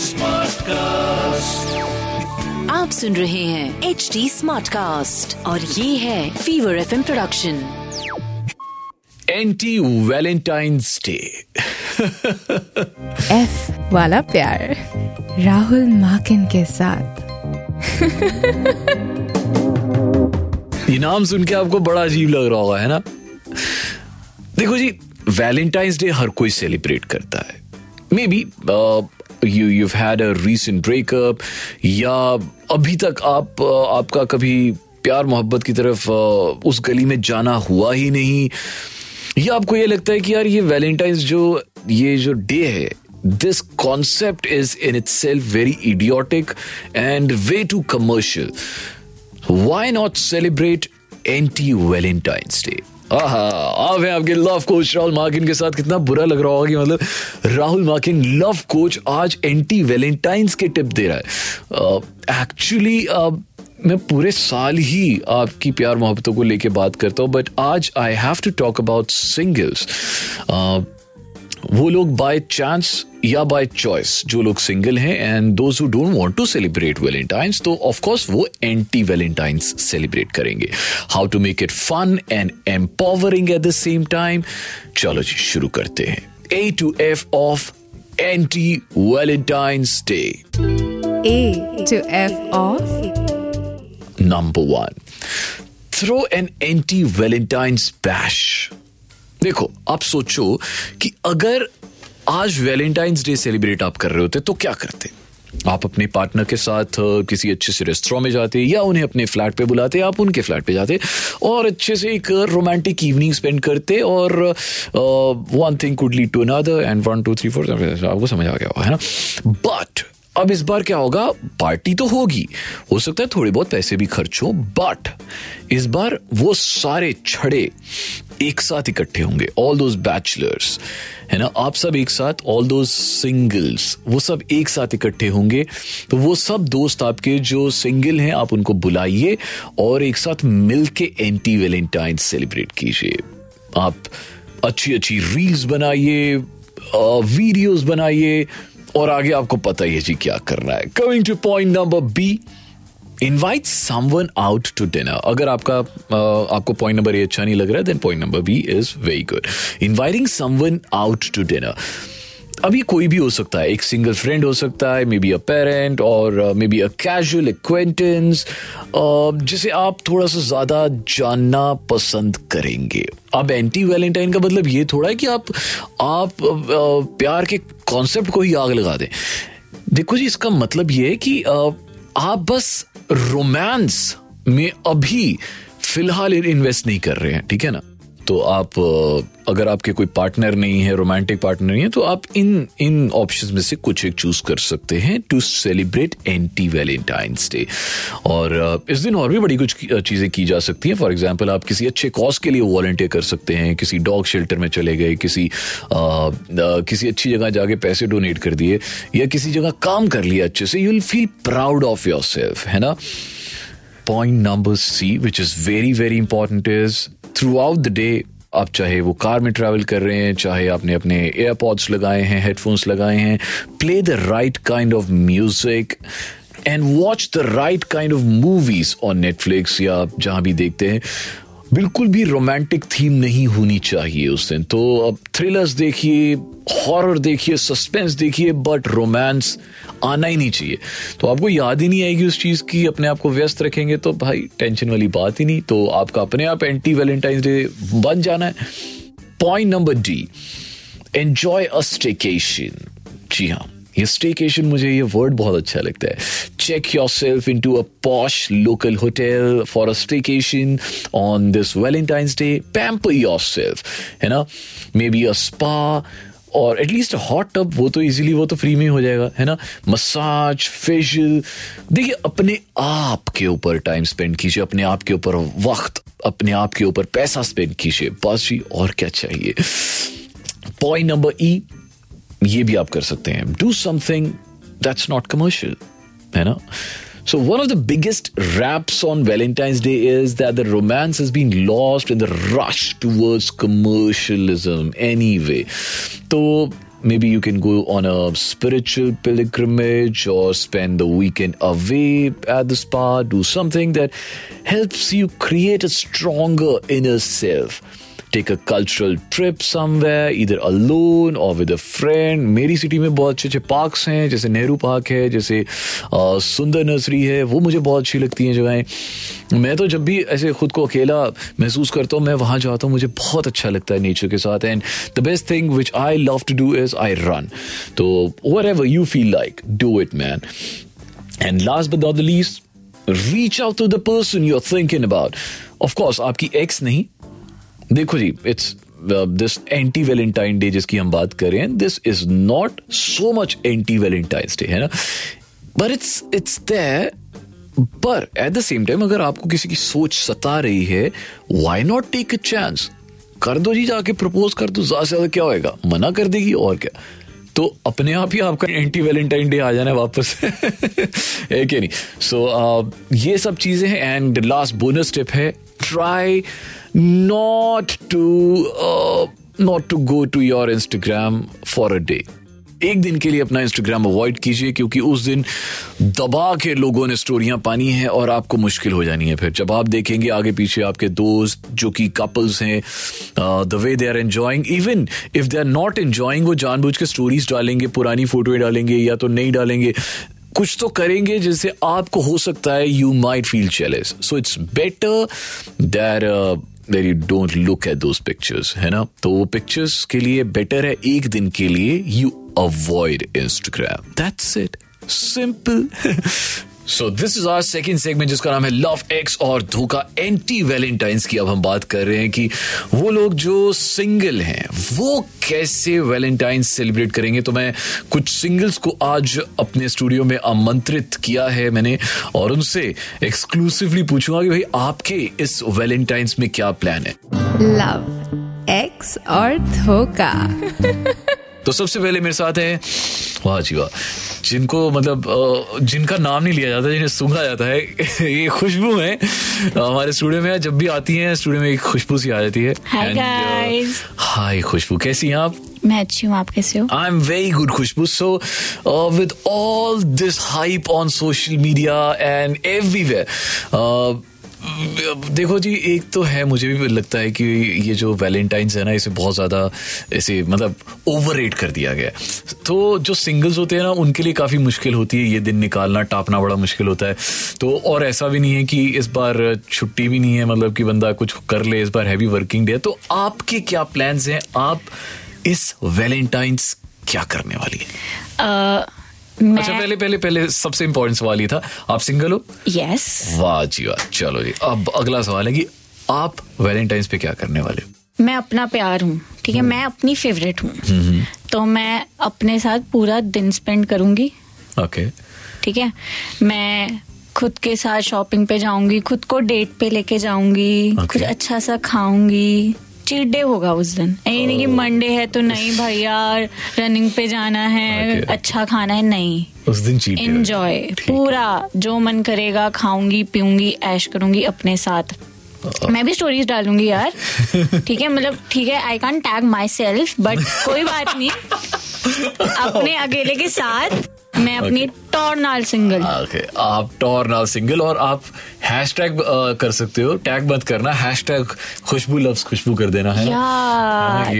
Smart cast आप सुन रहे हैं एच डी स्मार्ट कास्ट और ये है Fever F production anti Valentine's Day F वाला प्यार। राहुल माकिन के साथ। ये नाम सुन के आपको बड़ा अजीब लग रहा होगा है ना? देखो जी वैलेंटाइंस डे हर कोई सेलिब्रेट करता है। Maybe you you had a recent breakup या अभी तक आप आपका कभी प्यार मोहब्बत की तरफ़ उस गली में जाना हुआ ही नहीं? या आपको ये लगता है कि यार ये वैलेंटाइंस जो, ये जो डे है is in itself very idiotic and way too commercial why not celebrate anti Valentine's Day आहा आप हैं आपके लव कोच राहुल मार्किन के साथ। कितना बुरा लग रहा होगा कि मतलब राहुल मार्किन लव कोच आज एंटी वैलेंटाइंस के टिप दे रहा है। एक्चुअली uh, मैं पूरे साल ही आपकी प्यार मोहब्बतों को लेके बात करता हूँ बट आज I have to talk about singles वो लोग बाय चांस या बाय चॉइस जो लोग सिंगल हैं and those who don't want to celebrate Valentine's तो ऑफ़ कोर्स वो एंटी वैलेंटाइंस सेलिब्रेट करेंगे। How to make it fun and empowering at the same time चलो जी शुरू करते हैं। A to F of anti Valentine's Day A to F of number one throw an anti Valentine's bash देखो, आप सोचो कि अगर आज वैलेंटाइंस डे सेलिब्रेट आप कर रहे होते तो क्या करते? आप अपने पार्टनर के साथ किसी अच्छे से रेस्टोरेंट में जाते, या उन्हें अपने फ्लैट पे बुलाते, आप उनके फ्लैट पे जाते, और अच्छे से एक रोमांटिक इवनिंग स्पेंड करते, और one thing could lead to another and one two three four आपको समझ आ गया है ना? बट अब इस बार क्या होगा? पार्टी तो होगी। हो सकता है थोड़े बहुत पैसे भी खर्च हो बट इस बार वो सारे छड़े एक साथ इकट्ठे होंगे ऑल दोज बैचलर्स है ना? आप सब एक साथ ऑल दोज सिंगल्स वो सब एक साथ इकट्ठे होंगे। तो वो सब दोस्त आपके जो सिंगल हैं, आप उनको बुलाइए और एक साथ मिलके एंटी वेलेंटाइन सेलिब्रेट कीजिए। आप अच्छी अच्छी रील्स बनाइए वीडियोस बनाइए और आगे आपको पता ही है जी क्या करना है। Coming to point number B invite someone out to dinner अगर आपका uh, आपको पॉइंट नंबर ए अच्छा नहीं लग रहा है then point number B is very good inviting someone out to dinner ये कोई भी हो सकता है। एक सिंगल फ्रेंड हो सकता है मे बी अ पेरेंट और may be a casual acquaintance जिसे आप थोड़ा सा ज़्यादा जानना पसंद करेंगे। अब एंटी वैलेंटाइन का मतलब ये थोड़ा है कि आप आप प्यार के कॉन्सेप्ट को ही आग लगा दें। देखो जी, इसका मतलब ये है कि आप बस रोमांस में अभी फ़िलहाल इन्वेस्ट नहीं कर रहे हैं, ठीक है ना? तो आप अगर आपके कोई पार्टनर नहीं है रोमांटिक पार्टनर नहीं है तो आप इन इन ऑप्शंस में से कुछ एक चूज़ कर सकते हैं to celebrate anti Valentine's Day और इस दिन और भी बड़ी कुछ चीज़ें की जा सकती हैं। फॉर एग्जांपल आप किसी अच्छे कॉज के लिए वॉलंटियर कर सकते हैं किसी डॉग शेल्टर में चले गए किसी अ, अ, किसी अच्छी जगह जाके पैसे डोनेट कर दिए या किसी जगह काम कर लिया अच्छे से you will feel proud of yourself है ना? Point number C which is very very important is throughout the day आप चाहे वो कार में ट्रैवल कर रहे हैं, चाहे आपने अपने एयरपॉड्स लगाए हैं हेडफोन्स लगाए हैं play the right kind of music and watch the right kind of movies on Netflix या जहाँ भी देखते हैं। बिल्कुल भी रोमांटिक थीम नहीं होनी चाहिए उस दिन। तो अब थ्रिलर्स देखिए हॉरर देखिए सस्पेंस देखिए बट रोमांस आना ही नहीं चाहिए। तो आपको याद ही नहीं आएगी उस चीज़ की, अपने आप को व्यस्त रखेंगे तो भाई टेंशन वाली बात ही नहीं। तो आपका अपने आप एंटी वैलेंटाइंस डे बन जाना है। Point number D enjoy a staycation जी हाँ। ये स्टेकेशन मुझे ये वर्ड बहुत अच्छा लगता है। Check yourself into a posh local hotel for a staycation on this Valentine's Day pamper yourself है ना? मे बी अ स्पा और एटलीस्ट हॉट टब वो तो इजीली वो तो फ्री में हो जाएगा, है ना? मसाज फेशियल देखिए, अपने आप के ऊपर टाइम स्पेंड कीजिए, अपने आप के ऊपर वक्त, अपने आप के ऊपर पैसा स्पेंड कीजिए। बस जी, और क्या चाहिए? पॉइंट नंबर ई ये भी आप कर सकते हैं do something that's not commercial है ना So one of the biggest raps on Valentine's Day is that the romance has been lost in the rush towards commercialism anyway. तो maybe you can go on a spiritual pilgrimage or spend the weekend away at the spa do something that helps you create a stronger inner self Take a cultural trip somewhere इधर alone और with a friend मेरी city में बहुत अच्छे अच्छे parks हैं, जैसे Nehru park है, जैसे सुंदर नर्सरी है, वो मुझे बहुत अच्छी लगती हैं जगहें। मैं तो जब भी ऐसे खुद को अकेला महसूस करता हूँ, मैं वहाँ जाता हूँ, मुझे बहुत अच्छा लगता है नेचर के साथ। And the best thing which I love to do is I run तो whatever you feel like do it man and last but not the least reach out to the person you are thinking about of course आपकी ex नहीं देखो जी it's this anti Valentine Day जिसकी हम बात कर रहे हैं this is not so much anti Valentine's Day है ना? पर इट्स इट्स देयर पर एट द सेम टाइम अगर आपको किसी की सोच सता रही है why not take a chance कर दो जी जाके प्रपोज कर दो ज़्यादा से ज़्यादा क्या होएगा? मना कर देगी और क्या? तो अपने आप ही आपका एंटी वैलेंटाइन डे आ जाना है वापस। है कि नहीं? सो so, uh, ये सब चीज़ें हैं एंड लास्ट बोनस टिप है try not to uh, not to go to your Instagram for a day. एक दिन के लिए अपना इंस्टाग्राम अवॉइड कीजिए क्योंकि उस दिन दबा के लोगों ने स्टोरियाँ पानी है और आपको मुश्किल हो जानी है फिर। जब आप देखेंगे आगे पीछे आपके दोस्त जो कि कपल्स हैं the way they are enjoying even if they are not enjoying वो जानबूझ के स्टोरीज डालेंगे पुरानी फोटोएँ डालेंगे या तो नहीं डालेंगे। कुछ तो करेंगे जिससे आपको हो सकता है you might feel jealous so it's better there where you don't look at those pictures है ना? तो वो पिक्चर्स के लिए बेटर है एक दिन के लिए you avoid Instagram that's it simple so this is our second segment जिसका नाम है लव एक्स और धोखा एंटी वैलेंटाइंस की अब हम बात कर रहे हैं कि वो लोग जो सिंगल हैं, वो कैसे वैलेंटाइन सेलिब्रेट करेंगे? तो मैं कुछ सिंगल्स को आज अपने स्टूडियो में आमंत्रित किया है मैंने और उनसे एक्सक्लूसिवली पूछूँगा कि भाई आपके इस वैलेंटाइंस में क्या प्लान है? लव एक्स और धोखा। तो सबसे पहले मेरे साथ है वाह जी वाह जिनको मतलब जिनका नाम नहीं लिया जाता जिन्हें सूंघा जाता है ये खुशबू है। हमारे स्टूडियो में जब भी आती हैं स्टूडियो में एक खुशबू सी आ जाती है। हाय खुशबू कैसी हैं आप? मैं अच्छी हूँ आप कैसे हो? I am very good Khushboo so with all this hype on social media and everywhere देखो जी, एक तो है, मुझे भी लगता है कि ये जो वैलेंटाइंस है ना, इसे बहुत ज़्यादा ऐसे मतलब ओवर कर दिया गया तो जो सिंगल्स होते हैं ना, उनके लिए काफ़ी मुश्किल होती है ये दिन निकालना, टापना बड़ा मुश्किल होता है। तो और ऐसा भी नहीं है कि इस बार छुट्टी भी नहीं है मतलब कि बंदा कुछ कर ले, इस बार हैवी वर्किंग डे तो आपके क्या प्लान्स हैं? आप इस वैलेंटाइंस क्या करने वाली है? uh... अच्छा पहले पहले पहले सबसे इंपॉर्टेंट सवाल ये था। आप सिंगल हो? यस वाह जी वाह चलो जी। अब अगला सवाल है कि आप वैलेंटाइंस पे क्या करने वाले मैं अपना प्यार हूँ ठीक है? मैं अपनी फेवरेट हूँ। तो मैं अपने साथ पूरा दिन स्पेंड करूँगी। ओके ठीक है? मैं खुद के साथ शॉपिंग पे जाऊँगी खुद को डेट पे लेके जाऊँगी okay. कुछ अच्छा सा खाऊँगी। चीट डे होगा उस दिन। यही नहीं कि मंडे है तो नहीं भैया रनिंग पे जाना है अच्छा खाना है नहीं। उस दिन चीट एंजॉय पूरा जो मन करेगा खाऊँगी पीऊँगी ऐश करूँगी अपने साथ। मैं भी स्टोरीज डालूँगी यार। ठीक है मतलब ठीक है I can tag myself but कोई बात नहीं। अपने अकेले के साथ मैं अपनी टॉर नाल सिंगल। ओके आप टॉर नाल सिंगल और आप हैश टैग कर सकते हो। टैग मत करना। Hashtag Khushboo loves Khushboo कर देना है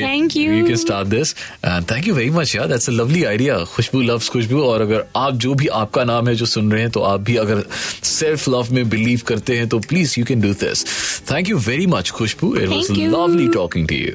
thank you you can start this and thank you very much यार that's a lovely idea Khushboo loves Khushboo. और अगर आप जो भी आपका नाम है जो सुन रहे हैं तो आप भी अगर सेल्फ लव में बिलीव करते हैं तो please you can do this thank you very much Khushboo. It was lovely talking to you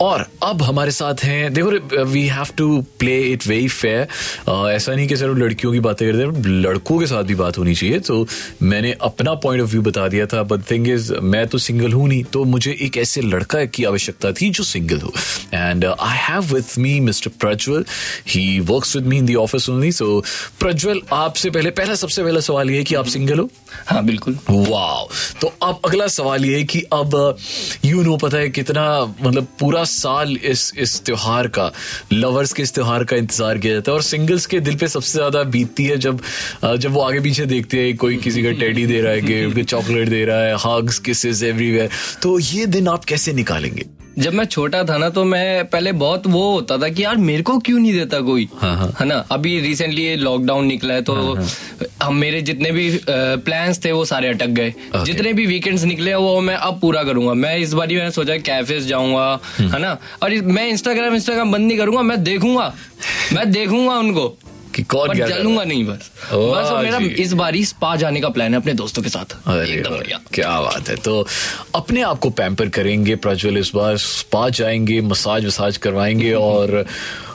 और अब हमारे साथ हैं देखो we have to play it very fair ऐसा नहीं कि सिर्फ़ लड़कियों की बातें करते हैं लड़कों के साथ भी बात होनी चाहिए। तो मैंने अपना पॉइंट ऑफ़ व्यू बता दिया था बट थिंग इज़ मैं तो सिंगल हूँ नहीं तो मुझे एक ऐसे लड़का की आवश्यकता थी जो सिंगल हो। And I have with me mister Prajwal he work with me in the office only so Prajwal आपसे पहले पहला सबसे पहला सवाल ये है कि आप सिंगल हो? हाँ बिल्कुल। वाह तो अब अगला सवाल ये है कि अब यू uh, नो पता है कितना मतलब पूरा साल इस इस त्योहार का लवर्स के इस त्योहार का इंतज़ार किया जाता है और सिंगल्स के दिल पे सबसे ज़्यादा बीतती है जब जब वो आगे पीछे देखते हैं, कोई किसी का टेडी दे रहा है चॉकलेट दे रहा है हग्स किसेस एवरीवेयर तो ये दिन आप कैसे निकालेंगे? जब मैं छोटा था ना तो मैं पहले बहुत वो होता था कि यार मेरे को क्यों नहीं देता कोई? हाँ, हाँ। है ना? अभी रिसेंटली ये लॉकडाउन निकला है तो हाँ। हम मेरे जितने भी प्लान्स थे वो सारे अटक गए। जितने भी वीकेंड्स निकले वो मैं अब पूरा करूँगा। मैं इस बार मैंने सोचा कैफेज जाऊँगा है ना? और मैं इंस्टाग्राम इंस्टाग्राम बंद नहीं करूँगा मैं देखूँगा। मैं देखूँगा उनको। कि कौन पर क्या जलूँगा नहीं बस। बस और मेरा इस बार ही स्पा जाने का प्लान है अपने दोस्तों के साथ। अरे क्या बात है। तो अपने आप को पैम्पर करेंगे प्रज्वल इस बार स्पा जाएँगे मसाज वसाज करवाएँगे और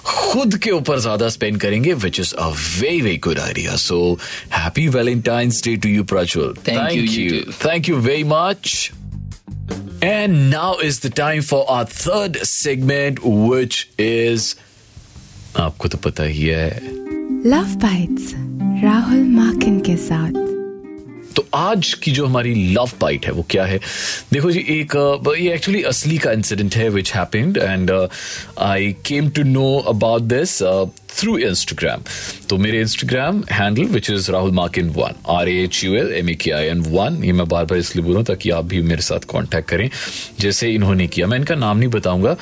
खुद के ऊपर ज़्यादा स्पेंड करेंगे which is a very very good idea so happy Valentine's day to you Prajwal. You, you thank you very much And now is the time for our third segment, which is आपको तो पता ही है love bites Rahul माकिन के साथ। तो आज की जो हमारी लव बाइट है, वो क्या है? देखो जी, एक ये एक्चुअली असली का इंसिडेंट है which happened and I came to know about this through Instagram तो मेरे Instagram handle which is Rahul Markin one R H U L M A K I N one ये मैं बार बार इसलिए बोलूँ ताकि आप भी मेरे साथ कांटेक्ट करें। जैसे इन्होंने किया, मैं इनका नाम नहीं बताऊँगा।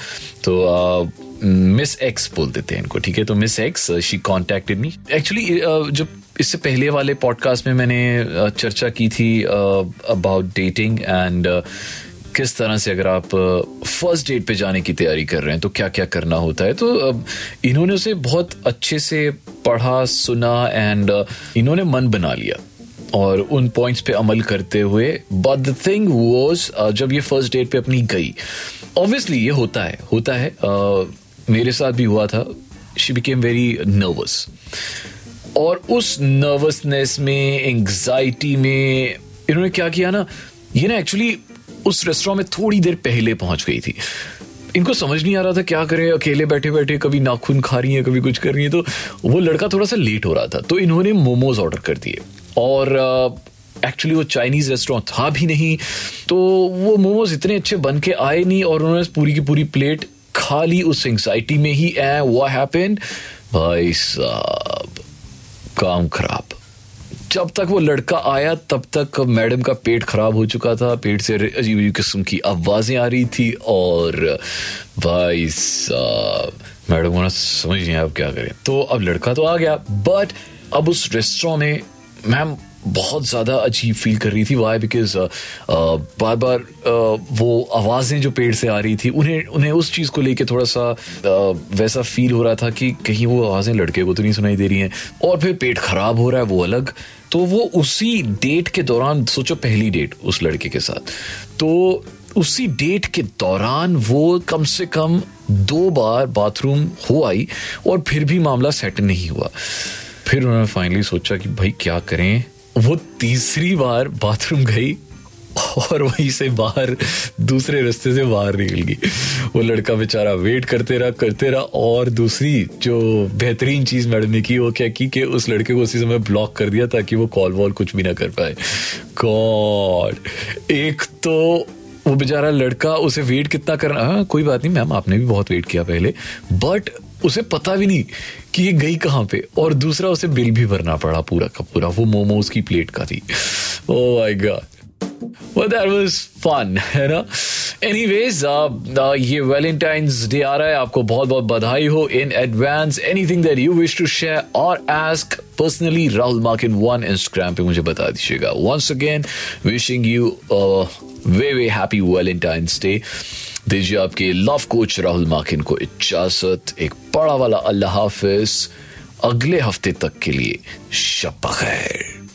तो मिस एक्स बोल देते हैं इनको ठीक है? तो Miss X she contacted me actually जब इससे पहले वाले पॉडकास्ट में मैंने चर्चा की थी अबाउट डेटिंग एंड किस तरह से अगर आप फ़र्स्ट डेट पे जाने की तैयारी कर रहे हैं तो क्या क्या करना होता है? तो इन्होंने उसे बहुत अच्छे से पढ़ा सुना एंड इन्होंने मन बना लिया। और उन पॉइंट्स पे अमल करते हुए बट द थिंग वॉज़ जब ये फ़र्स्ट डेट पे अपनी गई ऑब्वियसली ये होता है होता है अ, मेरे साथ भी हुआ था। शी बिकेम वेरी नर्वस और उस नर्वसनेस में एंग्जाइटी में, इन्होंने क्या किया ना, ये ना एक्चुअली उस रेस्टोरेंट में थोड़ी देर पहले पहुँच गई थी। इनको समझ नहीं आ रहा था क्या करें, अकेले बैठे बैठे कभी नाखून खा रही है, कभी कुछ कर रही है तो वो लड़का थोड़ा सा लेट हो रहा था तो इन्होंने मोमोज ऑर्डर कर दिए। और एक्चुअली वो चाइनीज़ रेस्टोरेंट था भी नहीं तो वो मोमोज इतने अच्छे बन के आए नहीं, और उन्होंने पूरी की पूरी प्लेट खा ली उस एंग्जाइटी में ही एंड व्हाट हैपेंड भाई साहब, काम खराब। जब तक वो लड़का आया, तब तक मैडम का पेट खराब हो चुका था। पेट से अजीब अजीब किस्म की आवाज़ें आ रही थी और भाई साहब, मैडम को ना समझ नहीं अब क्या करें। तो अब लड़का तो आ गया बट अब उस रेस्टोरेंट में मैम बहुत ज़्यादा अजीब फील कर रही थी। वाई बिकॉज़ बार बार वो आवाज़ें जो पेड़ से आ रही थी उन्हें उन्हें उस चीज़ को लेके थोड़ा सा uh, वैसा फील हो रहा था कि कहीं वो आवाज़ें लड़के को तो नहीं सुनाई दे रही हैं। और फिर पेट खराब हो रहा है वो अलग। तो वो उसी डेट के दौरान सोचो पहली डेट उस लड़के के साथ। तो उसी डेट के दौरान वो कम से कम दो बार बाथरूम हो आई और फिर भी मामला सेट नहीं हुआ। फिर उन्होंने फाइनली सोचा कि भाई क्या करें? वो तीसरी बार बाथरूम गई और वहीं से बाहर दूसरे रास्ते से बाहर निकल गई। वो लड़का बेचारा वेट करते रहा करते रहा और दूसरी जो बेहतरीन चीज़ मैडम ने की वो क्या की कि उस लड़के को उसी समय ब्लॉक कर दिया ताकि वो कॉल वॉल कुछ भी ना कर पाए। गॉड एक तो वो बेचारा लड़का उसे वेट कितना करना हाँ, कोई बात नहीं मैम आपने भी बहुत वेट किया पहले। बट उसे पता भी नहीं कि ये गई कहाँ पे। और दूसरा उसे बिल भी भरना पड़ा पूरा का पूरा। वो मोमोज की प्लेट का थी। ओ my God Well, that was fun, है ना? ये वैलेंटाइंस डे आ रहा है। आपको बहुत बहुत बधाई हो in advance anything that you wish to share और ask personally Rahul Markin one Instagram पे मुझे बता दीजिएगा। Once again wishing you way way happy Valentine's day दीजिए आपके लव कोच राहुल माखिन को इजाज़त। एक बड़ा वाला अल्लाह हाफिज। अगले हफ़्ते तक के लिए शब खैर।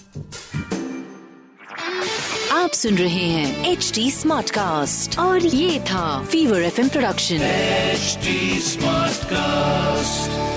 आप सुन रहे हैं एच डी स्मार्ट कास्ट और ये था fever F production H smart Smartcast.